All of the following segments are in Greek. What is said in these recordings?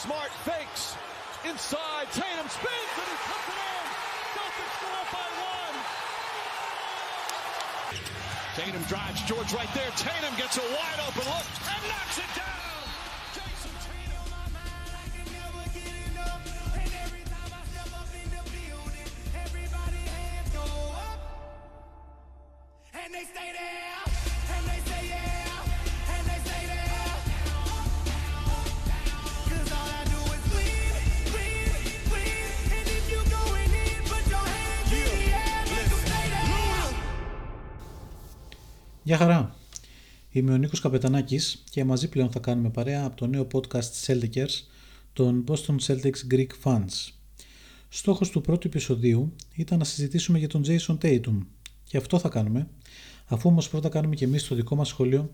Smart fakes. Inside. Tatum spins and he puts it in. Celtics go up by one. Tatum drives George right there. Tatum gets a wide open look and knocks it down. And they stay there, Γεια χαρά. Είμαι ο Νίκος Καπετανάκης και μαζί πλέον θα κάνουμε παρέα από το νέο podcast Celticers των Boston Celtics Greek Fans. Στόχος του πρώτου επεισοδίου ήταν να συζητήσουμε για τον Jason Tatum και αυτό θα κάνουμε, αφού όμως πρώτα κάνουμε και εμείς το δικό μας σχόλιο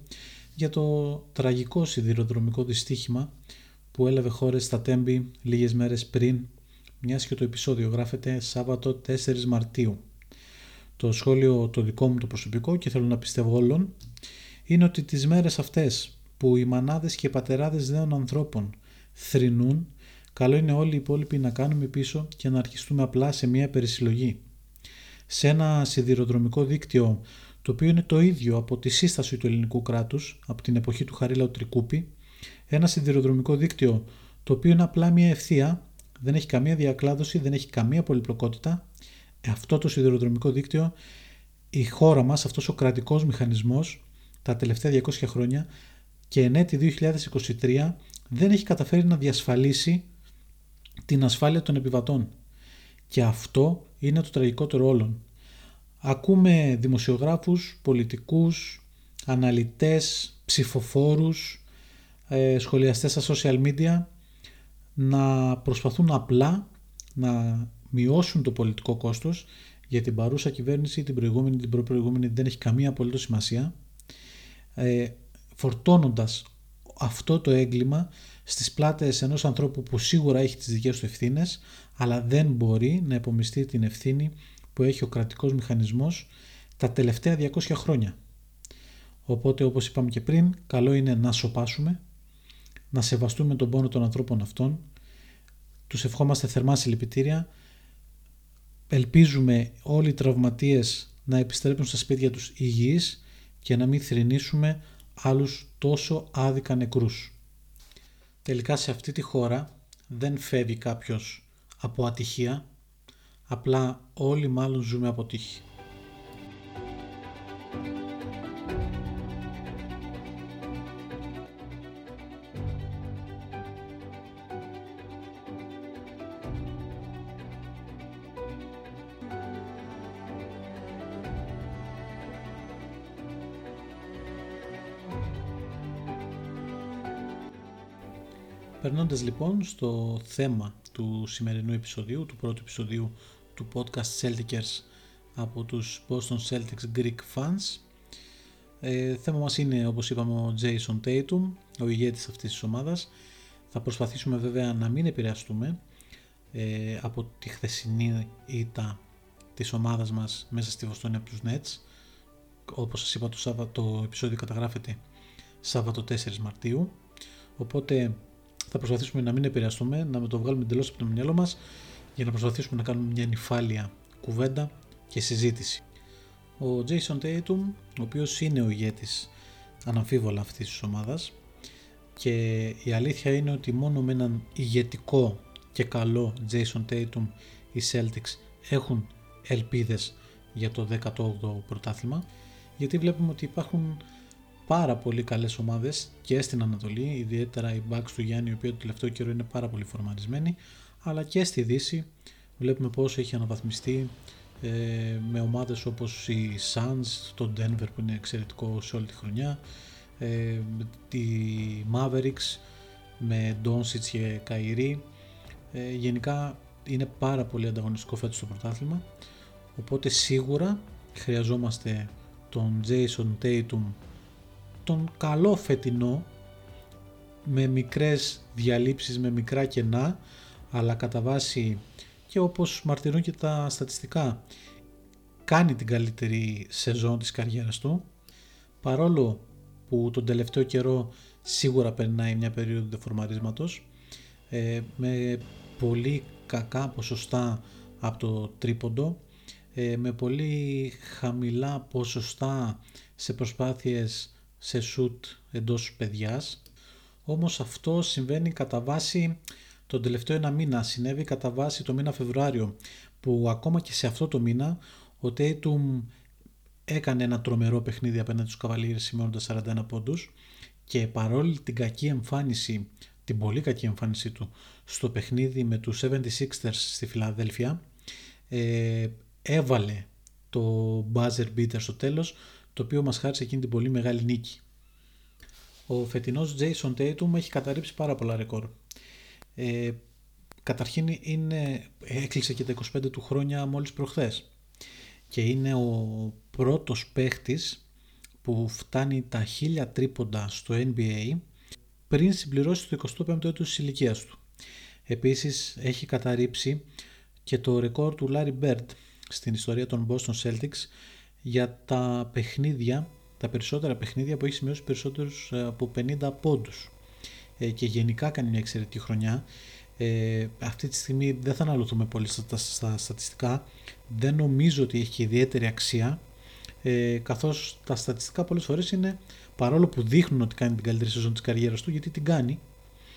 για το τραγικό σιδηροδρομικό δυστύχημα που έλαβε χώρες στα Τέμπη λίγες μέρες πριν, μιας και το επεισόδιο γράφεται Σάββατο 4 Μαρτίου. Το σχόλιο το δικό μου το προσωπικό και θέλω να πιστεύω όλων είναι ότι τις μέρες αυτές που οι μανάδες και οι πατεράδες νέων ανθρώπων θρηνούν καλό είναι όλοι οι υπόλοιποι να κάνουμε πίσω και να αρχιστούμε απλά σε μια περισυλλογή. Σε ένα σιδηροδρομικό δίκτυο το οποίο είναι το ίδιο από τη σύσταση του ελληνικού κράτους από την εποχή του Χαρίλαου Τρικούπη ένα σιδηροδρομικό δίκτυο το οποίο είναι απλά μια ευθεία δεν έχει καμία διακλάδωση, δεν έχει καμία πολυπλοκότητα αυτό το σιδηροδρομικό δίκτυο η χώρα μας, αυτός ο κρατικός μηχανισμός τα τελευταία 200 χρόνια και εν έτη 2023 δεν έχει καταφέρει να διασφαλίσει την ασφάλεια των επιβατών. Και αυτό είναι το τραγικότερο όλων. Ακούμε δημοσιογράφους, πολιτικούς, αναλυτές, ψηφοφόρους, ε, σχολιαστές στα social media να προσπαθούν απλά να μειώσουν το πολιτικό κόστος για την παρούσα κυβέρνηση, την προηγούμενη, την προπροηγούμενη δεν έχει καμία απολύτως σημασία ε, φορτώνοντας αυτό το έγκλημα στις πλάτες ενός ανθρώπου που σίγουρα έχει τις δικές του ευθύνες αλλά δεν μπορεί να επομιστεί την ευθύνη που έχει ο κρατικός μηχανισμός τα τελευταία 200 χρόνια. Οπότε όπως είπαμε και πριν, καλό είναι να σοπάσουμε, να σεβαστούμε τον πόνο των ανθρώπων αυτών, τους ευχόμαστε θερμά συλληπιτήρια, ελπίζουμε όλοι οι τραυματίες να επιστρέψουν στα σπίτια τους υγιείς και να μην θρηνήσουμε άλλους τόσο άδικα νεκρούς. Τελικά σε αυτή τη χώρα δεν φεύγει κάποιος από ατυχία, απλά όλοι μάλλον ζούμε από τύχη. Περνώντας λοιπόν στο θέμα του σημερινού επεισοδίου, του πρώτου επεισοδίου του podcast Celticers από τους Boston Celtics Greek fans. Ε, θέμα μας είναι όπως είπαμε ο Jason Tatum, ο ηγέτης αυτής της ομάδας. Θα προσπαθήσουμε βέβαια να μην επηρεαστούμε ε, από τη χθεσινή ήττα της ομάδας μας μέσα στη Βοστόνη από τους Nets. Όπως σας είπα το, Σάββατο, το επεισόδιο καταγράφεται Σάββατο 4 Μαρτίου. Οπότε θα προσπαθήσουμε να μην επηρεαστούμε, να το βγάλουμε εντελώς από το μυαλό μας για να προσπαθήσουμε να κάνουμε μια νυφάλια κουβέντα και συζήτηση. Ο Jason Tatum, ο οποίος είναι ο ηγέτης αναμφίβολα αυτής της ομάδας και η αλήθεια είναι ότι μόνο με έναν ηγετικό και καλό Jason Tatum οι Celtics έχουν ελπίδες για το 18ο πρωτάθλημα γιατί βλέπουμε ότι υπάρχουν πάρα πολύ καλές ομάδες και στην Ανατολή, ιδιαίτερα οι Bucks του Γιάννη, οι οποίοι το τελευταίο καιρό είναι πάρα πολύ φορμαρισμένοι, αλλά και στη Δύση βλέπουμε πόσο έχει αναβαθμιστεί ε, με ομάδες όπως οι Suns, το Denver που είναι εξαιρετικό σε όλη τη χρονιά, ε, τη Mavericks με Doncic και Καϊρή, Ε, γενικά είναι πάρα πολύ ανταγωνιστικό φέτος το πρωτάθλημα οπότε σίγουρα χρειαζόμαστε τον Jason Tatum τον καλό φετινό με μικρές διαλύψεις, με μικρά κενά αλλά κατά βάση και όπως μαρτυρούν και τα στατιστικά κάνει την καλύτερη σεζόν της καριέρας του παρόλο που τον τελευταίο καιρό σίγουρα περνάει μια περίοδο δεφορμαρίσματος ε, με πολύ κακά ποσοστά από το τρίποντο ε, με πολύ χαμηλά ποσοστά σε προσπάθειες σε σουτ εντός παιδιάς. Όμως αυτό συμβαίνει κατά βάση τον τελευταίο ένα μήνα. Συνέβη κατά βάση το μήνα Φεβρουάριο που ακόμα και σε αυτό το μήνα ο Tatum έκανε ένα τρομερό παιχνίδι απέναντι στους Cavaliers σημειώνοντας 41 πόντους. Και παρόλη την κακή εμφάνιση, την πολύ κακή εμφάνισή του στο παιχνίδι με τους 76ers στη Φιλαδέλφια ε, έβαλε το buzzer beater στο τέλος το οποίο μας χάρισε εκείνη την πολύ μεγάλη νίκη. Ο φετινός Jason Tatum έχει καταρρύψει πάρα πολλά ρεκόρ. Ε, καταρχήν είναι, έκλεισε και τα 25 του χρόνια μόλις προχθές και είναι ο πρώτος παίχτης που φτάνει τα 1000 τρίποντα στο NBA πριν συμπληρώσει το 25ο έτος της ηλικίας του. Επίσης έχει καταρρύψει και το ρεκόρ του Larry Bird στην ιστορία των Boston Celtics για τα παιχνίδια, τα περισσότερα παιχνίδια που έχει σημειώσει περισσότερους ε, από 50 πόντους. Ε, και γενικά κάνει μια εξαιρετική χρονιά. Ε, αυτή τη στιγμή δεν θα αναλωθούμε πολύ στα, στα, στατιστικά, δεν νομίζω ότι έχει ιδιαίτερη αξία ε, καθώς τα στατιστικά πολλές φορές είναι παρόλο που δείχνουν ότι κάνει την καλύτερη σεζόν της καριέρας του γιατί την κάνει.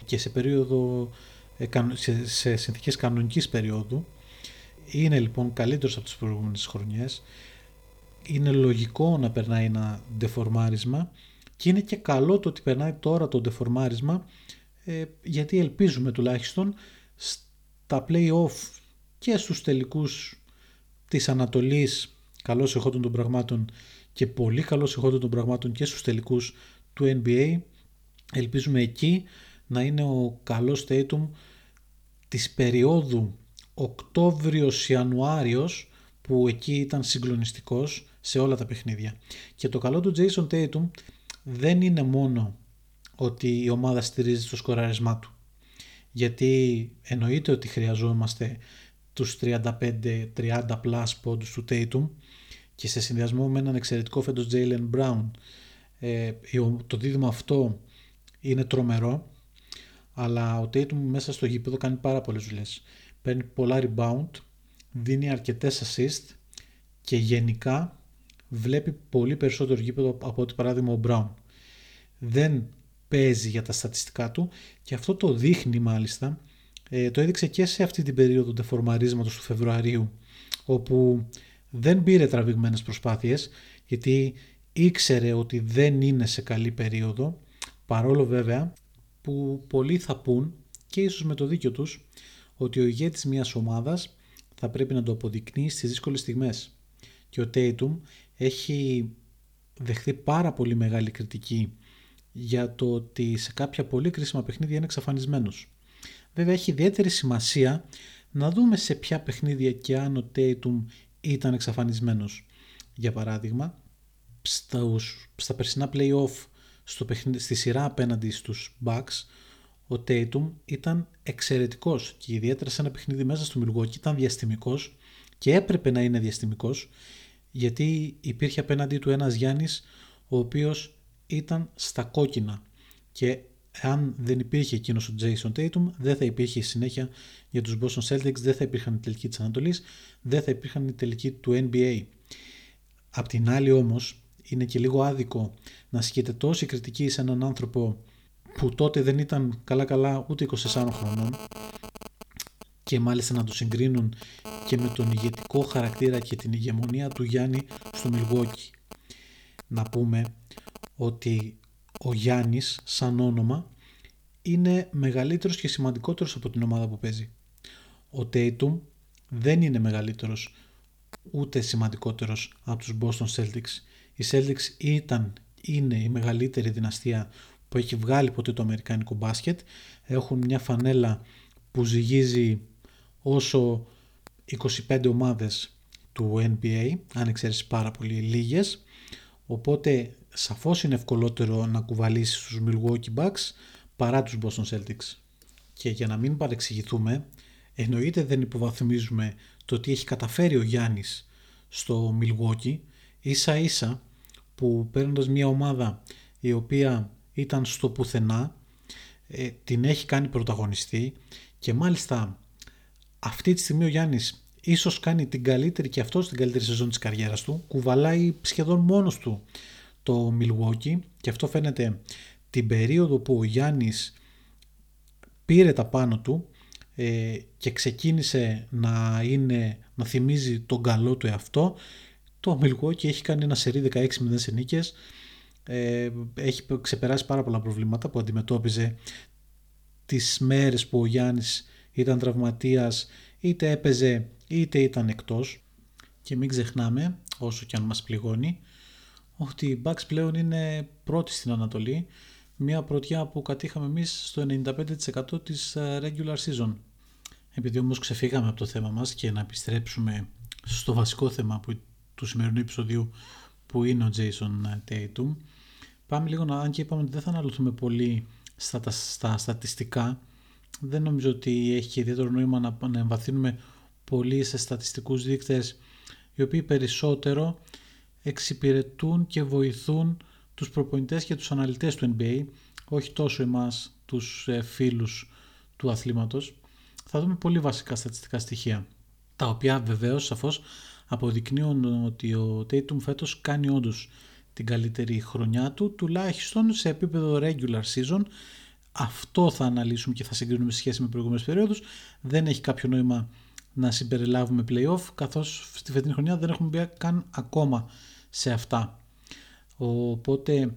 Και σε περίοδο ε, σε, σε συνθήκες κανονικής περίοδου. Είναι λοιπόν καλύτερος από τις προηγούμενες χρονιές είναι λογικό να περνάει ένα ντεφορμάρισμα και είναι και καλό το ότι περνάει τώρα το ντεφορμάρισμα ε, γιατί ελπίζουμε τουλάχιστον στα play-off και στους τελικούς της Ανατολής καλός εχόντων των πραγμάτων και πολύ καλός εχόντων των πραγμάτων και στους τελικούς του NBA ελπίζουμε εκεί να είναι ο καλός Tatum της περίοδου Οκτώβριος-Ιανουάριος που εκεί ήταν συγκλονιστικός σε όλα τα παιχνίδια. Και το καλό του Jason Tatum δεν είναι μόνο ότι η ομάδα στηρίζει το σκοράρισμά του. Γιατί εννοείται ότι χρειαζόμαστε τους 35-30 plus πόντους του Tatum και σε συνδυασμό με έναν εξαιρετικό φέτος Jalen Brown ε, το δίδυμο αυτό είναι τρομερό αλλά ο Tatum μέσα στο γήπεδο κάνει πάρα πολλές δουλειές παίρνει πολλά rebound δίνει αρκετές assist και γενικά βλέπει πολύ περισσότερο γήπεδο από ό,τι παράδειγμα ο Brown δεν παίζει για τα στατιστικά του και αυτό το δείχνει μάλιστα ε, το έδειξε και σε αυτή την περίοδο τεφορμαρίσματος του Φεβρουαρίου όπου δεν πήρε τραβηγμένες προσπάθειες γιατί ήξερε ότι δεν είναι σε καλή περίοδο παρόλο βέβαια που πολλοί θα πούν και ίσως με το δίκιο τους ότι ο ηγέτης μιας ομάδας θα πρέπει να το αποδεικνύει στις δύσκολες στιγμές. Και ο Tatum έχει δεχθεί πάρα πολύ μεγάλη κριτική για το ότι σε κάποια πολύ κρίσιμα παιχνίδια είναι εξαφανισμένος. Βέβαια έχει ιδιαίτερη σημασία να δούμε σε ποια παιχνίδια και αν ο Tatum ήταν εξαφανισμένος. Για παράδειγμα, στους, στα περσινά play-off στο στη σειρά απέναντι στους Bucks, ο Tatum ήταν εξαιρετικός και ιδιαίτερα σε ένα παιχνίδι μέσα στο Milwaukee ήταν διαστημικός και έπρεπε να είναι διαστημικός γιατί υπήρχε απέναντί του ένας Γιάννης ο οποίος ήταν στα κόκκινα και αν δεν υπήρχε εκείνος ο Jason Tatum δεν θα υπήρχε συνέχεια για τους Boston Celtics, δεν θα υπήρχαν οι τελικοί της Ανατολής, δεν θα υπήρχαν οι τελικοί του NBA. Απ' την άλλη όμως είναι και λίγο άδικο να ασκείται τόση κριτική σε έναν άνθρωπο που τότε δεν ήταν καλά καλά ούτε 24 χρονών και μάλιστα να το συγκρίνουν και με τον ηγετικό χαρακτήρα και την ηγεμονία του Γιάννη στο Milwaukee. Να πούμε ότι ο Γιάννης σαν όνομα είναι μεγαλύτερος και σημαντικότερος από την ομάδα που παίζει. Ο Tatum δεν είναι μεγαλύτερος ούτε σημαντικότερος από τους Boston Celtics. Οι Celtics ήταν, είναι η μεγαλύτερη δυναστεία που έχει βγάλει ποτέ το αμερικάνικο μπάσκετ. Έχουν μια φανέλα που ζυγίζει όσο 25 ομάδες του NBA, αν εξαίρεσαι πάρα πολύ λίγες, οπότε σαφώς είναι ευκολότερο να κουβαλήσεις τους Milwaukee Bucks παρά τους Boston Celtics. Και για να μην παρεξηγηθούμε, εννοείται δεν υποβαθμίζουμε το τι έχει καταφέρει ο Γιάννης στο Milwaukee, ίσα ίσα που παίρνοντας μια ομάδα η οποία ήταν στο πουθενά, ε, την έχει κάνει πρωταγωνιστή και μάλιστα αυτή τη στιγμή ο Γιάννης ίσως κάνει την καλύτερη και αυτός την καλύτερη σεζόν της καριέρας του, κουβαλάει σχεδόν μόνος του το Milwaukee και αυτό φαίνεται την περίοδο που ο Γιάννης πήρε τα πάνω του ε, και ξεκίνησε να, είναι, να θυμίζει τον καλό του εαυτό. Το Milwaukee έχει κάνει ένα σερί 16-0 σε νίκες. Ε, έχει ξεπεράσει πάρα πολλά προβλήματα που αντιμετώπιζε τις μέρες που ο Γιάννης ήταν τραυματίας είτε έπαιζε είτε ήταν εκτός και μην ξεχνάμε όσο και αν μας πληγώνει ότι οι Bucks πλέον είναι πρώτοι στην Ανατολή μια πρωτιά που κατήχαμε εμείς στο 95% της ε, regular season. Επειδή όμως ξεφύγαμε από το θέμα μας και να επιστρέψουμε στο βασικό θέμα που, του σημερινού επεισοδίου που είναι ο Jason Tatum πάμε λίγο να, αν και είπαμε ότι δεν θα αναλωθούμε πολύ στα, στα στατιστικά δεν νομίζω ότι έχει και ιδιαίτερο νόημα να, να εμβαθύνουμε πολύ σε στατιστικούς δείκτες οι οποίοι περισσότερο εξυπηρετούν και βοηθούν τους προπονητές και τους αναλυτές του NBA, όχι τόσο εμάς τους ε, φίλους του αθλήματος. Θα δούμε πολύ βασικά στατιστικά στοιχεία, τα οποία βεβαίως σαφώς αποδεικνύουν ότι ο Tatum φέτος κάνει όντως την καλύτερη χρονιά του, τουλάχιστον σε επίπεδο regular season. Αυτό θα αναλύσουμε και θα συγκρίνουμε σε σχέση με προηγούμενες περίοδους. Δεν έχει κάποιο νόημα να συμπεριλάβουμε playoff, καθώς στη φετινή χρονιά δεν έχουμε μπει καν ακόμα σε αυτά. Οπότε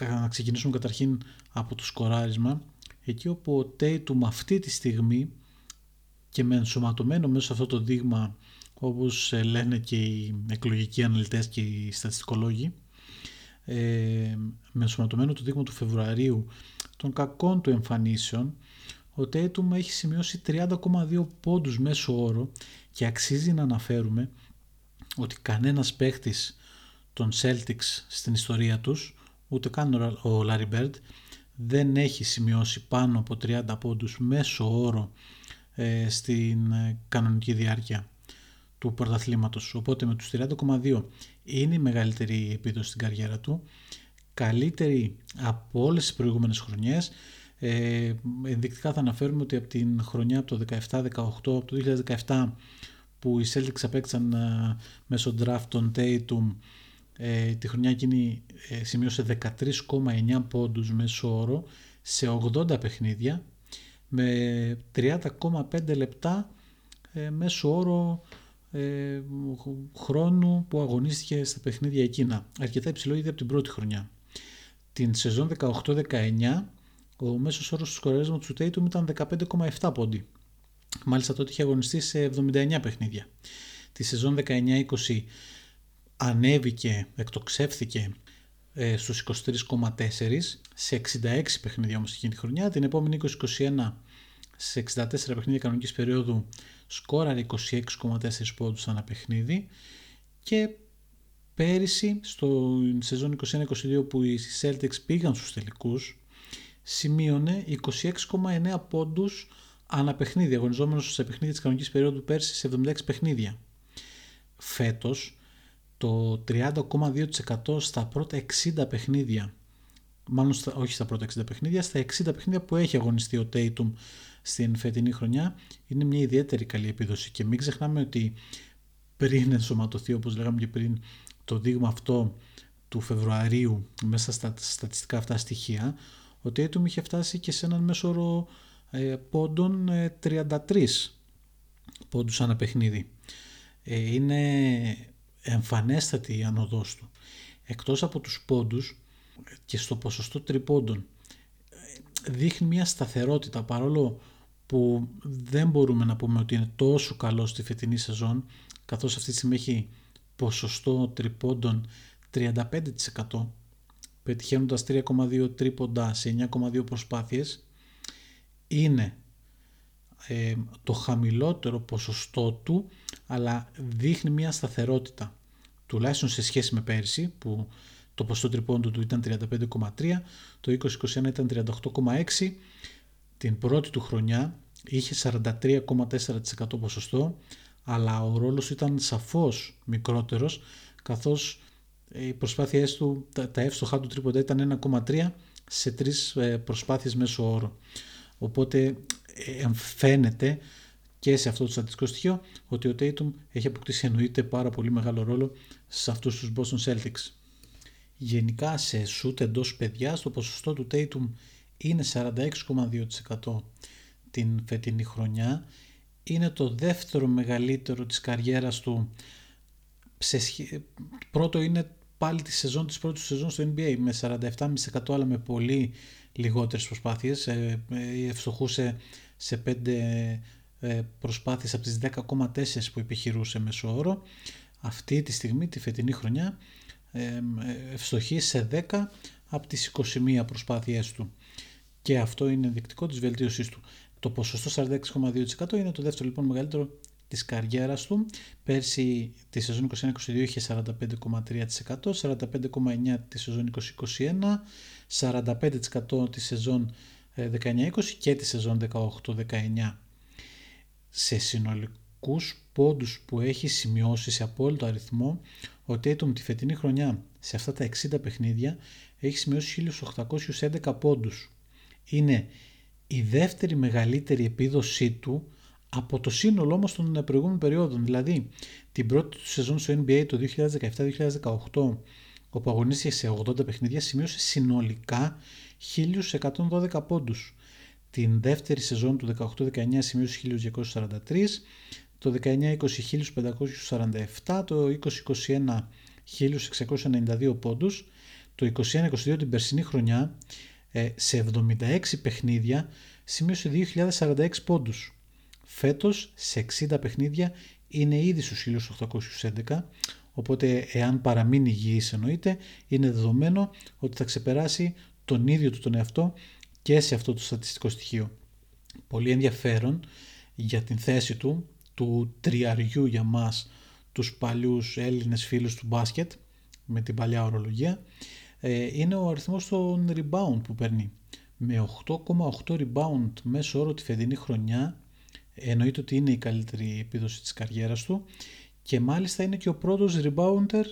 να ξεκινήσουμε καταρχήν από το σκοράρισμα εκεί όπου ο Tatum αυτή τη στιγμή και με ενσωματωμένο μέσα σε αυτό το δείγμα όπως ε, λένε και οι εκλογικοί αναλυτές και οι στατιστικολόγοι ε, με ενσωματωμένο το δείγμα του Φεβρουαρίου των κακών του εμφανίσεων ο Tatum έχει σημειώσει 30,2 πόντους μέσω όρο και αξίζει να αναφέρουμε ότι κανένας παίχτης των Celtics στην ιστορία τους, ούτε καν ο Larry Bird, δεν έχει σημειώσει πάνω από 30 πόντους μέσω όρο ε, στην ε, κανονική διάρκεια του πρωταθλήματος. Οπότε με τους 30,2 είναι η μεγαλύτερη επίδοση στην καριέρα του, καλύτερη από όλες τις προηγούμενες χρονιές. Ε, ενδεικτικά θα αναφέρουμε ότι από την χρονιά από το 17-18, από το 2017 που οι Celtics απέκτησαν ε, μέσω draft τον Tatum ε, τη χρονιά εκείνη ε, σημείωσε 13,9 πόντους μέσω όρο σε 80 παιχνίδια με 30,5 λεπτά ε, μέσω όρο ε, χρόνου που αγωνίστηκε στα παιχνίδια εκείνα. Αρκετά υψηλό ήδη από την πρώτη χρονιά. Την σεζόν 18-19 ο μέσος όρος του σκοραρίσμα τους Tatum ήταν 15,7 πόντι. Μάλιστα τότε είχε αγωνιστεί σε 79 παιχνίδια. Τη σεζόν 19-20 ανέβηκε, εκτοξεύθηκε ε, στους 23,4 σε 66 παιχνίδια όμως εκείνη τη χρονιά. Την επόμενη 2021 σε 64 παιχνίδια κανονικής περίοδου σκόραρε 26,4 πόντους ανά παιχνίδι και πέρυσι στο σεζόν 21-22 που οι Celtics πήγαν στους τελικούς σημείωνε 26,9 πόντους ανά παιχνίδι αγωνιζόμενος σε παιχνίδια της κανονικής περίοδου πέρσι σε 76 παιχνίδια. Φέτος το 30,2% στα πρώτα 60 παιχνίδια μάλλον στα, όχι στα πρώτα 60 παιχνίδια, στα 60 παιχνίδια που έχει αγωνιστεί ο Tatum στην φετινή χρονιά είναι μια ιδιαίτερη καλή επίδοση και μην ξεχνάμε ότι πριν ενσωματωθεί όπως λέγαμε και πριν το δείγμα αυτό του Φεβρουαρίου μέσα στα στατιστικά αυτά στοιχεία ο Tatum είχε φτάσει και σε έναν μέσο όρο ε, πόντων 33 ε, πόντους ανά παιχνίδι. Ε, είναι εμφανέστατη η ανοδός του. Εκτός από τους πόντους και στο ποσοστό τριπώντων δείχνει μια σταθερότητα παρόλο που δεν μπορούμε να πούμε ότι είναι τόσο καλό στη φετινή σεζόν καθώς αυτή τη στιγμή έχει ποσοστό τριπώντων 35% πετυχαίνοντας 3,2 τρίποντα σε 9,2 προσπάθειες είναι ε, το χαμηλότερο ποσοστό του αλλά δείχνει μια σταθερότητα. Τουλάχιστον σε σχέση με πέρσι που το ποσοστό τριπώντου του ήταν 35,3 το 2021 ήταν 38,6 την πρώτη του χρονιά είχε 43,4% ποσοστό αλλά ο ρόλος ήταν σαφώς μικρότερος καθώς οι προσπάθειές του, τα, τα εύστοχα του τρίποντα ήταν 1,3 σε τρεις ε, προσπάθειες μέσω όρο. Οπότε ε, φαίνεται και σε αυτό το στατιστικό στοιχείο ότι ο Tatum έχει αποκτήσει εννοείται πάρα πολύ μεγάλο ρόλο σε αυτούς τους Boston Celtics. Γενικά σε shoot εντός παιδιάς το ποσοστό του Tatum είναι 46,2% την φετινή χρονιά. Είναι το δεύτερο μεγαλύτερο της καριέρας του. Πρώτο είναι πάλι τη σεζόν της πρώτης σεζόν στο NBA με 47,5% αλλά με πολύ λιγότερες προσπάθειες. Ε, ε, ευστοχούσε σε 5 ε, προσπάθειες από τις 10,4 που επιχειρούσε μέσω όρο. Αυτή τη στιγμή, τη φετινή χρονιά, ευστοχεί σε 10 από τις 21 προσπάθειές του. Και αυτό είναι ενδεικτικό της βελτίωσής του. Το ποσοστό 46,2% είναι το δεύτερο λοιπόν μεγαλύτερο της καριέρας του. Πέρσι τη σεζόν 2021-2022 είχε 45,3%, 45,9% τη σεζόν 2021, 45% τη σεζόν 19-20 και τη σεζόν 18-19. Σε συνολικούς πόντους που έχει σημειώσει σε απόλυτο αριθμό, ο Tatum τη φετινή χρονιά σε αυτά τα 60 παιχνίδια έχει σημειώσει 1811 πόντους. Είναι η δεύτερη μεγαλύτερη επίδοσή του από το σύνολο όμως των προηγούμενων περιόδων. Δηλαδή την πρώτη του σεζόν στο NBA το 2017-2018 όπου αγωνίστηκε σε 80 παιχνίδια σημείωσε συνολικά 1112 πόντους. Την δεύτερη σεζόν του 18-19 σημείωσε 1243, το 19-20 1547, το 20-21 1692 πόντους, το 21-22 την περσινή χρονιά ε, σε 76 παιχνίδια σημείωσε 2046 πόντους. Φέτος σε 60 παιχνίδια είναι ήδη στους 1811 οπότε εάν παραμείνει υγιής εννοείται είναι δεδομένο ότι θα ξεπεράσει τον ίδιο του τον εαυτό και σε αυτό το στατιστικό στοιχείο. Πολύ ενδιαφέρον για την θέση του, του τριαριού για μας, τους παλιούς Έλληνες φίλους του μπάσκετ με την παλιά ορολογία, ε, είναι ο αριθμός των rebound που παίρνει. Με 8,8 rebound μέσω όρο τη φετινή χρονιά εννοείται ότι είναι η καλύτερη επίδοση της καριέρας του και μάλιστα είναι και ο πρώτος rebounder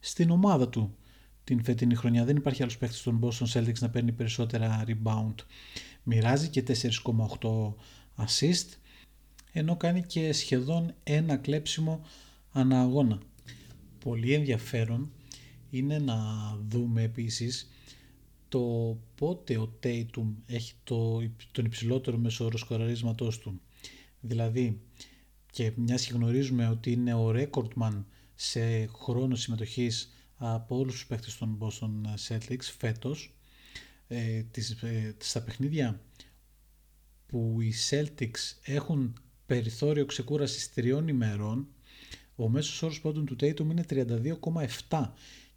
στην ομάδα του την φετινή χρονιά. Δεν υπάρχει άλλος παίκτης στον Boston Celtics να παίρνει περισσότερα rebound. Μοιράζει και 4,8 assist ενώ κάνει και σχεδόν ένα κλέψιμο ανά αγώνα. Πολύ ενδιαφέρον είναι να δούμε επίσης το πότε ο Tatum έχει το, τον υψηλότερο μέσο όρο σκοραρίσματός του. Δηλαδή, και μιας και γνωρίζουμε ότι είναι ο recordman σε χρόνο συμμετοχής από όλους τους παίκτες των Boston Celtics φέτος, ε, τις, ε, στα παιχνίδια που οι Celtics έχουν περιθώριο ξεκούρασης τριών ημερών, ο μέσος όρος πόντων του Tatum είναι 32,7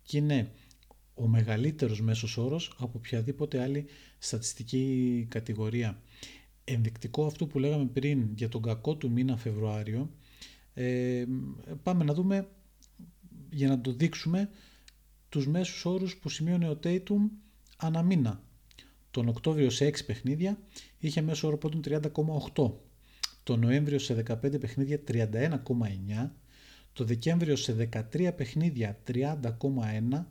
και είναι ο μεγαλύτερος μέσος όρος από οποιαδήποτε άλλη στατιστική κατηγορία. Ενδεικτικό αυτό που λέγαμε πριν για τον κακό του μήνα Φεβρουάριο, ε, πάμε να δούμε για να το δείξουμε τους μέσους όρους που σημείωνε ο Tatum ανά μήνα. Τον Οκτώβριο σε 6 παιχνίδια είχε μέσο όρο πόντων 30,8. Τον Νοέμβριο σε 15 παιχνίδια 31,9 το Δεκέμβριο σε 13 παιχνίδια 30,1,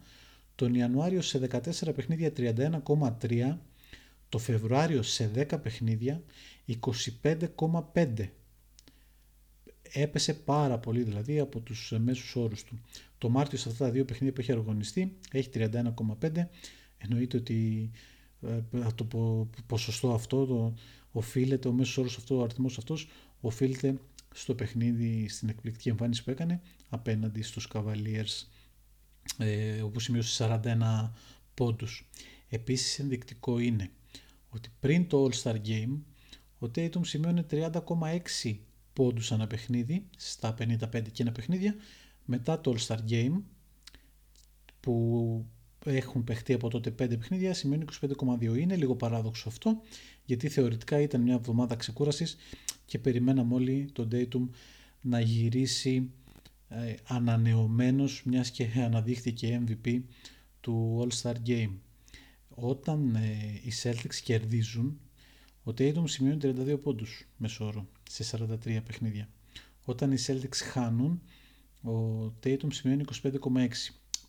τον Ιανουάριο σε 14 παιχνίδια 31,3, το Φεβρουάριο σε 10 παιχνίδια 25,5. Έπεσε πάρα πολύ δηλαδή από τους μέσους όρους του. Το Μάρτιο σε αυτά τα δύο παιχνίδια που έχει αργωνιστεί έχει 31,5. Εννοείται ότι ε, το ποσοστό αυτό το οφείλεται, ο μέσος όρος αυτό, ο αριθμός αυτός οφείλεται στο παιχνίδι στην εκπληκτική εμφάνιση που έκανε απέναντι στους Cavaliers ε, όπου σημείωσε 41 πόντους. Επίσης ενδεικτικό είναι ότι πριν το All-Star Game ο Tatum σημείωνε 30,6 πόντους ανά παιχνίδι στα 55 και ένα παιχνίδια μετά το All-Star Game που έχουν παιχτεί από τότε 5 παιχνίδια σημαίνει 25,2 είναι λίγο παράδοξο αυτό γιατί θεωρητικά ήταν μια εβδομάδα ξεκούρασης και περιμέναμε όλοι τον Tatum να γυρίσει ε, ανανεωμένος μιας και αναδείχθηκε MVP του All-Star Game. Όταν ε, οι Celtics κερδίζουν, ο Tatum σημειώνει 32 πόντους μεσόωρο σε 43 παιχνίδια. Όταν οι Celtics χάνουν, ο Tatum σημειώνει 25,6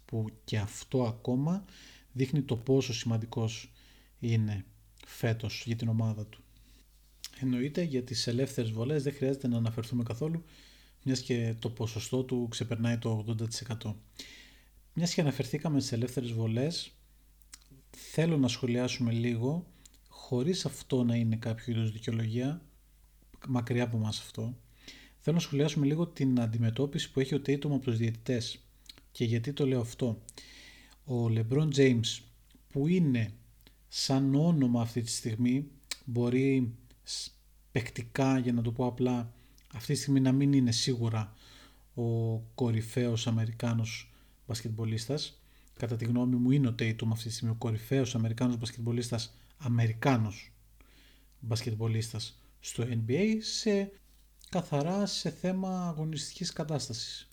που και αυτό ακόμα δείχνει το πόσο σημαντικός είναι φέτος για την ομάδα του. Εννοείται για τις ελεύθερες βολές δεν χρειάζεται να αναφερθούμε καθόλου μιας και το ποσοστό του ξεπερνάει το 80%. Μιας και αναφερθήκαμε στις ελεύθερες βολές θέλω να σχολιάσουμε λίγο χωρίς αυτό να είναι κάποιο είδους δικαιολογία μακριά από μας αυτό θέλω να σχολιάσουμε λίγο την αντιμετώπιση που έχει ο Tatum από τους διαιτητές και γιατί το λέω αυτό ο LeBron James που είναι σαν όνομα αυτή τη στιγμή μπορεί παικτικά για να το πω απλά αυτή τη στιγμή να μην είναι σίγουρα ο κορυφαίος Αμερικάνος μπασκετμπολίστας κατά τη γνώμη μου είναι ο Tatum αυτή τη στιγμή ο κορυφαίος Αμερικάνος μπασκετμπολίστας Αμερικάνος μπασκετμπολίστας στο NBA σε καθαρά σε θέμα αγωνιστικής κατάστασης.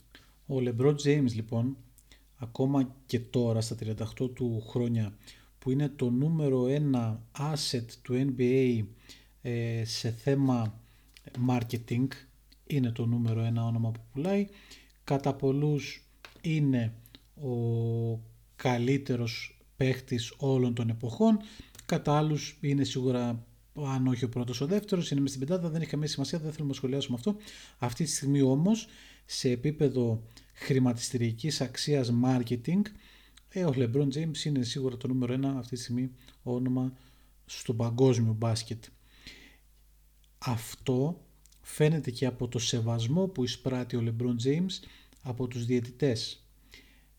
Ο LeBron James λοιπόν ακόμα και τώρα στα 38 του χρόνια που είναι το νούμερο ένα asset του NBA ε, σε θέμα marketing είναι το νούμερο ένα όνομα που πουλάει. Κατά πολλούς είναι ο καλύτερος παίχτης όλων των εποχών. Κατά άλλους είναι σίγουρα αν όχι ο πρώτος ο δεύτερος. Είναι μες στην πεντάδα δεν έχει καμία σημασία δεν θέλουμε να σχολιάσουμε αυτό. Αυτή τη στιγμή όμως σε επίπεδο χρηματιστηρικής αξίας marketing ε, ο LeBron James είναι σίγουρα το νούμερο ένα αυτή τη στιγμή όνομα στο παγκόσμιο μπάσκετ. Αυτό φαίνεται και από το σεβασμό που εισπράττει ο LeBron James από τους διαιτητές.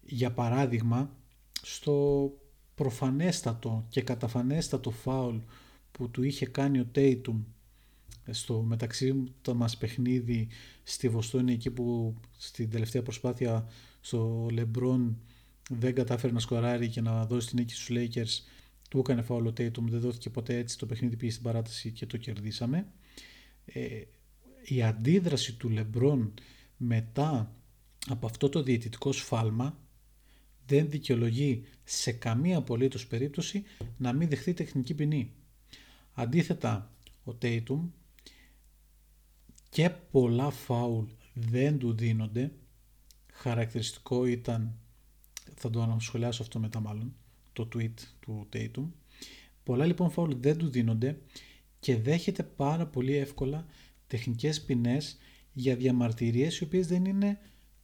Για παράδειγμα, στο προφανέστατο και καταφανέστατο φάουλ που του είχε κάνει ο Tatum στο μεταξύ το μας παιχνίδι στη Βοστόνη εκεί που στην τελευταία προσπάθεια στο LeBron δεν κατάφερε να σκοράρει και να δώσει την νίκη στους Lakers του έκανε φάουλο Tatum, δεν δόθηκε ποτέ έτσι το παιχνίδι πήγε στην παράταση και το κερδίσαμε ε, η αντίδραση του LeBron μετά από αυτό το διαιτητικό σφάλμα δεν δικαιολογεί σε καμία απολύτως περίπτωση να μην δεχθεί τεχνική ποινή. Αντίθετα, ο Tatum και πολλά φάουλ δεν του δίνονται. Χαρακτηριστικό ήταν, θα το ανασχολιάσω αυτό μετά μάλλον, το tweet του Tatum. Πολλά λοιπόν φάουλ δεν του δίνονται και δέχεται πάρα πολύ εύκολα τεχνικές ποινές για διαμαρτυρίες οι οποίες δεν είναι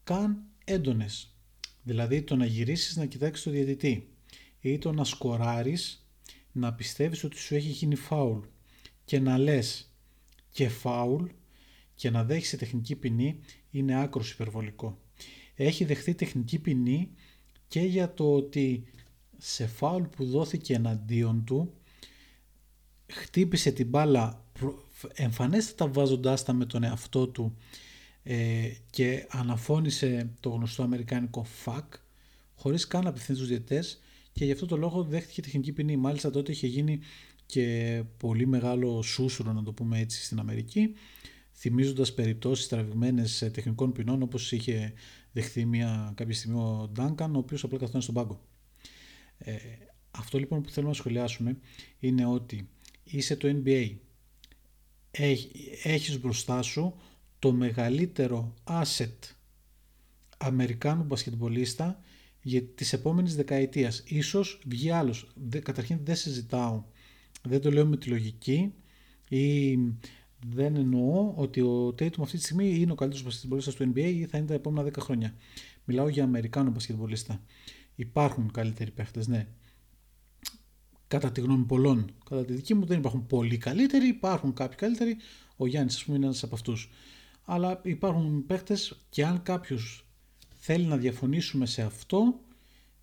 καν έντονες. Δηλαδή το να γυρίσεις να κοιτάξεις το διαιτητή ή το να σκοράρεις να πιστεύεις ότι σου έχει γίνει φάουλ και να λες και φάουλ και να δέχει τεχνική ποινή είναι άκρος υπερβολικό. Έχει δεχθεί τεχνική ποινή και για το ότι σε φάουλ που δόθηκε εναντίον του χτύπησε την μπάλα εμφανέστατα βάζοντάς τα με τον εαυτό του ε, και αναφώνησε το γνωστό αμερικάνικο fuck χωρίς καν να απευθύνει στους διαιτές και γι' αυτό το λόγο δέχτηκε τεχνική ποινή. Μάλιστα τότε είχε γίνει και πολύ μεγάλο σούσουρο να το πούμε έτσι στην Αμερική θυμίζοντας περιπτώσεις τραβηγμένες τεχνικών ποινών όπως είχε δεχθεί μια, κάποια στιγμή ο Ντάνκαν ο οποίος απλά καθόταν στον πάγκο. Ε, αυτό λοιπόν που θέλουμε να σχολιάσουμε είναι ότι είσαι το NBA έχεις μπροστά σου το μεγαλύτερο asset Αμερικάνου μπασκετμπολίστα για τις επόμενες δεκαετίες. Ίσως βγει άλλος. Καταρχήν δεν συζητάω. Δεν το λέω με τη λογική ή δεν εννοώ ότι ο Tatum αυτή τη στιγμή είναι ο καλύτερος μπασκετμπολίστας του NBA ή θα είναι τα επόμενα 10 χρόνια. Μιλάω για Αμερικάνο μπασκετμπολίστα. Υπάρχουν καλύτεροι παίχτες, ναι. Κατά τη γνώμη πολλών. Κατά τη δική μου δεν υπάρχουν πολλοί καλύτεροι, υπάρχουν κάποιοι καλύτεροι. Ο Γιάννης, ας πούμε, είναι ένας από αυτούς. Αλλά υπάρχουν παίχτες και αν κάποιος θέλει να διαφωνήσουμε σε αυτό,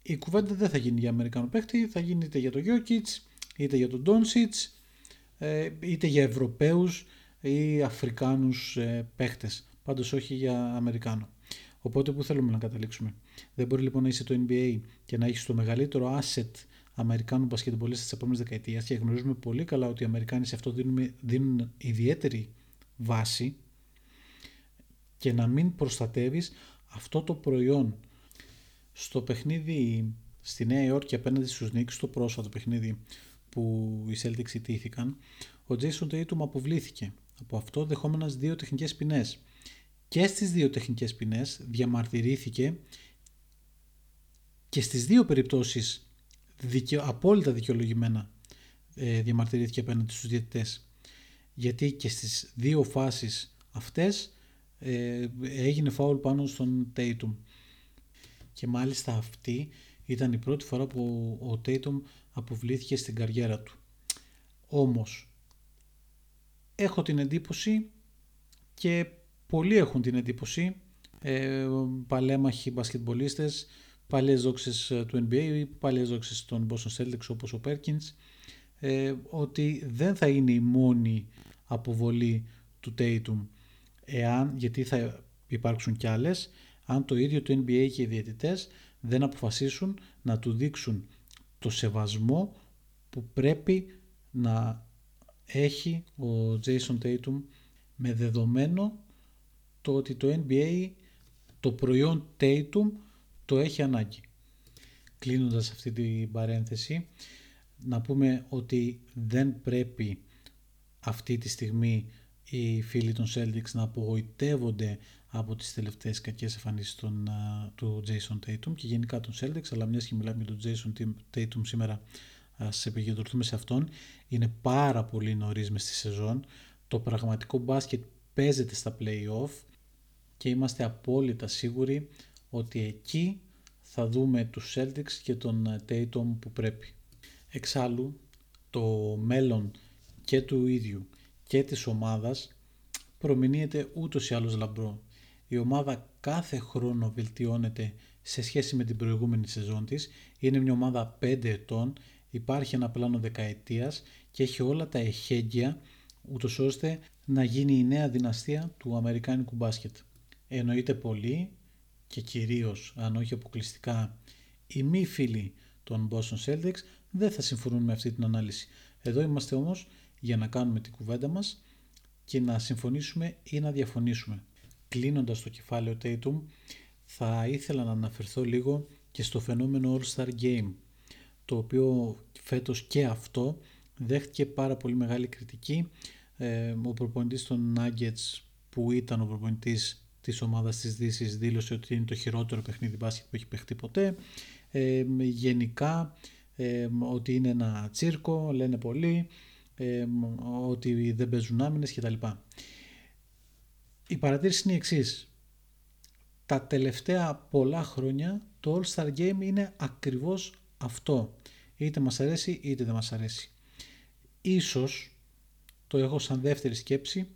η κουβέντα δεν θα γίνει για Αμερικάνο παίχτη, θα γίνει είτε για τον Γιώκητς, είτε για τον Ντόνσιτς, ε, είτε για Ευρωπαίους ή Αφρικάνους ε, παίχτες, πάντως όχι για Αμερικάνο. Οπότε που θέλουμε να καταλήξουμε; Δεν μπορεί λοιπόν να είσαι το NBA και να έχεις το μεγαλύτερο asset Αμερικάνου μπασκετμπολίστας της επόμενης δεκαετίας και γνωρίζουμε πολύ καλά ότι οι Αμερικάνοι σε αυτό δίνουν, δίνουν ιδιαίτερη βάση και να μην προστατεύεις αυτό το προϊόν. Στο παιχνίδι στη Νέα Υόρκη απέναντι στους Knicks, στο πρόσφατο παιχνίδι που οι Celtics ιτήθηκαν, ο Jason Tatum αποβλήθηκε. Από αυτό δεχόμενας δύο τεχνικές ποινές. Και στις δύο τεχνικές ποινές διαμαρτυρήθηκε και στις δύο περιπτώσεις δικαι... απόλυτα δικαιολογημένα ε, διαμαρτυρήθηκε απέναντι στους διαιτητές. Γιατί και στις δύο φάσεις αυτές ε, έγινε φάουλ πάνω στον Tatum. Και μάλιστα αυτή ήταν η πρώτη φορά που ο Tatum αποβλήθηκε στην καριέρα του. Όμως έχω την εντύπωση και πολλοί έχουν την εντύπωση ε, παλέμαχοι μπασκετμπολίστες παλιές δόξες ε, του NBA, παλιές δόξες των Boston Celtics όπως ο Perkins ε, ότι δεν θα είναι η μόνη αποβολή του Tatum εάν, γιατί θα υπάρξουν κι άλλες αν το ίδιο το NBA και οι διαιτητές δεν αποφασίσουν να του δείξουν το σεβασμό που πρέπει να έχει ο Jason Tatum με δεδομένο το ότι το NBA το προϊόν Tatum το έχει ανάγκη. Κλείνοντας αυτή την παρένθεση να πούμε ότι δεν πρέπει αυτή τη στιγμή οι φίλοι των Celtics να απογοητεύονται από τις τελευταίες κακές εμφανίσεις των, του Jason Tatum και γενικά των Celtics αλλά μιας και μιλάμε για τον Jason Tatum σήμερα ας επικεντρωθούμε σε αυτόν είναι πάρα πολύ νωρίς μες στη σεζόν το πραγματικό μπάσκετ παίζεται στα play-off και είμαστε απόλυτα σίγουροι ότι εκεί θα δούμε τους Celtics και τον Tatum που πρέπει. Εξάλλου το μέλλον και του ίδιου και της ομάδας προμηνύεται ούτως ή άλλως λαμπρό. Η ομάδα κάθε χρόνο βελτιώνεται σε σχέση με την προηγούμενη σεζόν της. Είναι μια ομάδα 5 ετών, υπάρχει ένα πλάνο δεκαετίας και έχει όλα τα εχέγγυα ούτως ώστε να γίνει η νέα δυναστεία του Αμερικάνικου μπάσκετ. Εννοείται πολύ και κυρίως αν όχι αποκλειστικά οι μη φίλοι των Boston Celtics δεν θα συμφωνούν με αυτή την ανάλυση. Εδώ είμαστε όμως για να κάνουμε την κουβέντα μας και να συμφωνήσουμε ή να διαφωνήσουμε. Κλείνοντας το κεφάλαιο Tatum θα ήθελα να αναφερθώ λίγο και στο φαινόμενο All-Star Game το οποίο φέτος και αυτό δέχτηκε πάρα πολύ μεγάλη κριτική. Ε, ο προπονητής των Nuggets που ήταν ο προπονητής της ομάδας της Δύσης δήλωσε ότι είναι το χειρότερο παιχνίδι μπάσκετ που έχει παιχτεί ποτέ. Ε, γενικά ε, ότι είναι ένα τσίρκο, λένε πολλοί ε, ότι δεν παίζουν άμυνες κτλ. Η παρατήρηση είναι η εξής. Τα τελευταία πολλά χρόνια το All Star Game είναι ακριβώς αυτό. Είτε μας αρέσει είτε δεν μας αρέσει. Ίσως, το έχω σαν δεύτερη σκέψη,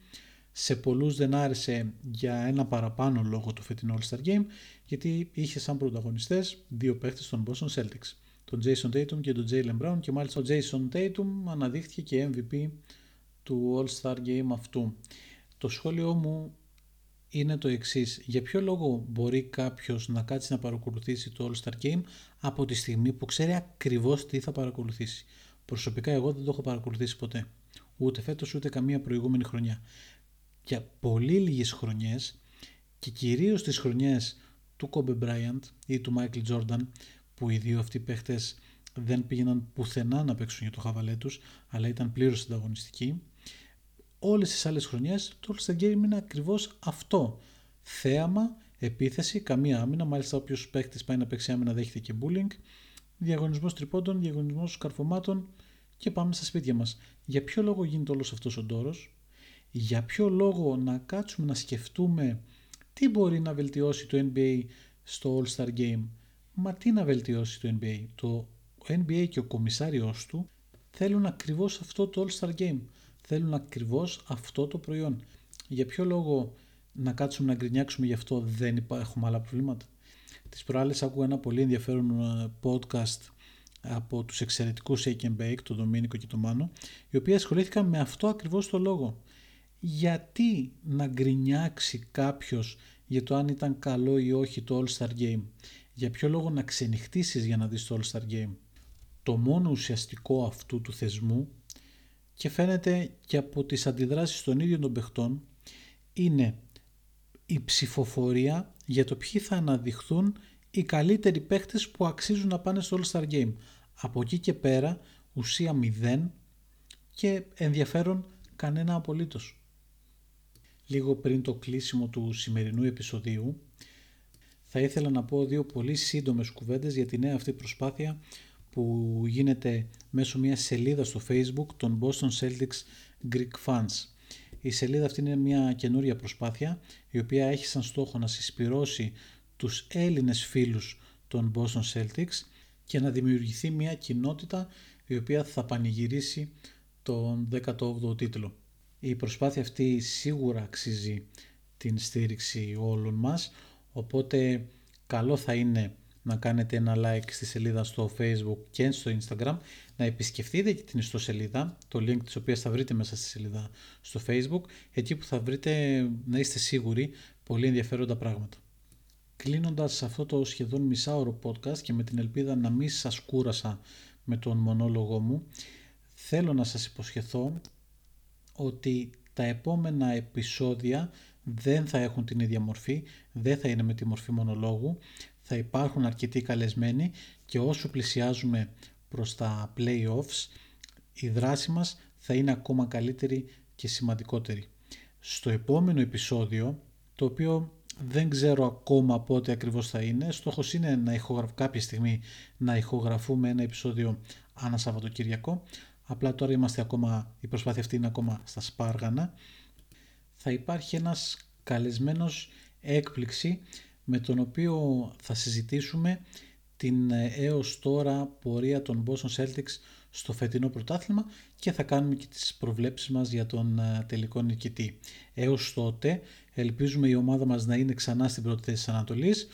σε πολλούς δεν άρεσε για ένα παραπάνω λόγο το φετινό All Star Game γιατί είχε σαν πρωταγωνιστές δύο παίχτες των Boston Celtics τον Jason Tatum και τον Jalen Brown και μάλιστα ο Jason Tatum αναδείχθηκε και MVP του All-Star Game αυτού. Το σχόλιο μου είναι το εξής. Για ποιο λόγο μπορεί κάποιος να κάτσει να παρακολουθήσει το All-Star Game από τη στιγμή που ξέρει ακριβώς τι θα παρακολουθήσει; Προσωπικά εγώ δεν το έχω παρακολουθήσει ποτέ. Ούτε φέτος ούτε καμία προηγούμενη χρονιά. Για πολύ λίγες χρονιές και κυρίως τις χρονιές του Kobe Bryant ή του Michael Jordan που οι δύο αυτοί παίχτες δεν πήγαιναν πουθενά να παίξουν για το χαβαλέ τους, αλλά ήταν πλήρως ανταγωνιστικοί. Όλες τις άλλες χρονιές το All Star Game είναι ακριβώς αυτό. Θέαμα, επίθεση, καμία άμυνα, μάλιστα όποιος παίχτης πάει να παίξει άμυνα δέχεται και bullying, διαγωνισμός τριπώντων, διαγωνισμός καρφωμάτων και πάμε στα σπίτια μας. Για ποιο λόγο γίνεται όλος αυτός ο ντόρος, για ποιο λόγο να κάτσουμε να σκεφτούμε τι μπορεί να βελτιώσει το NBA στο All Star Game; Μα τι να βελτιώσει το NBA. Το NBA και ο κομισάριος του θέλουν ακριβώς αυτό το All-Star Game. Θέλουν ακριβώς αυτό το προϊόν. Για ποιο λόγο να κάτσουμε να γκρινιάξουμε γι' αυτό δεν έχουμε άλλα προβλήματα; Τις προάλλες άκουγα ένα πολύ ενδιαφέρον ε, podcast από τους εξαιρετικούς Shake and Bake, τον Δομήνικο και τον Μάνο, οι οποίοι ασχολήθηκαν με αυτό ακριβώς το λόγο. Γιατί να γκρινιάξει κάποιος για το αν ήταν καλό ή όχι το All-Star Game; Για ποιο λόγο να ξενυχτήσεις για να δεις το All-Star Game; Το μόνο ουσιαστικό αυτού του θεσμού και φαίνεται και από τις αντιδράσεις των ίδιων των παιχτών είναι η ψηφοφορία για το ποιοι θα αναδειχθούν οι καλύτεροι παίχτες που αξίζουν να πάνε στο All-Star Game. Από εκεί και πέρα ουσία μηδέν και ενδιαφέρον κανένα απολύτως. Λίγο πριν το κλείσιμο του σημερινού επεισοδίου θα ήθελα να πω δύο πολύ σύντομες κουβέντες για τη νέα αυτή προσπάθεια που γίνεται μέσω μιας σελίδας στο facebook των Boston Celtics Greek Fans. Η σελίδα αυτή είναι μια καινούρια προσπάθεια η οποία έχει σαν στόχο να συσπυρώσει τους Έλληνες φίλους των Boston Celtics και να δημιουργηθεί μια κοινότητα η οποία θα πανηγυρίσει τον 18ο τίτλο. Η προσπάθεια αυτή σίγουρα αξίζει την στήριξη όλων μας οπότε καλό θα είναι να κάνετε ένα like στη σελίδα στο facebook και στο instagram να επισκεφτείτε και την ιστοσελίδα το link της οποίας θα βρείτε μέσα στη σελίδα στο facebook εκεί που θα βρείτε να είστε σίγουροι πολύ ενδιαφέροντα πράγματα. Κλείνοντας αυτό το σχεδόν μισάωρο podcast και με την ελπίδα να μην σας κούρασα με τον μονόλογο μου θέλω να σας υποσχεθώ ότι τα επόμενα επεισόδια δεν θα έχουν την ίδια μορφή, δεν θα είναι με τη μορφή μονολόγου, θα υπάρχουν αρκετοί καλεσμένοι και όσο πλησιάζουμε προς τα playoffs η δράση μας θα είναι ακόμα καλύτερη και σημαντικότερη. Στο επόμενο επεισόδιο, το οποίο δεν ξέρω ακόμα πότε ακριβώς θα είναι, στόχος είναι να ηχογραφ... κάποια στιγμή να ηχογραφούμε ένα επεισόδιο ανά Σαββατοκύριακο, απλά τώρα είμαστε ακόμα, η προσπάθεια αυτή είναι ακόμα στα σπάργανα. Θα υπάρχει ένας καλεσμένος έκπληξη με τον οποίο θα συζητήσουμε την ε, έως τώρα πορεία των Boston Celtics στο φετινό πρωτάθλημα και θα κάνουμε και τις προβλέψεις μας για τον ε, τελικό νικητή. Έως τότε ελπίζουμε η ομάδα μας να είναι ξανά στην πρώτη θέση της Ανατολής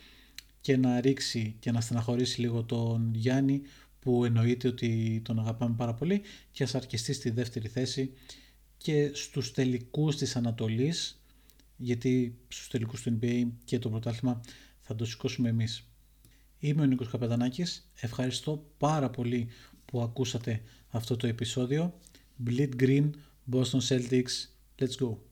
και να ρίξει και να στεναχωρήσει λίγο τον Γιάννη που εννοείται ότι τον αγαπάμε πάρα πολύ και ας αρκεστεί στη δεύτερη θέση και στους τελικούς της Ανατολής γιατί στους τελικούς του NBA και το πρωτάθλημα θα το σηκώσουμε εμείς. Είμαι ο Νίκος Καπετανάκης, ευχαριστώ πάρα πολύ που ακούσατε αυτό το επεισόδιο. Bleed Green, Boston Celtics, let's go!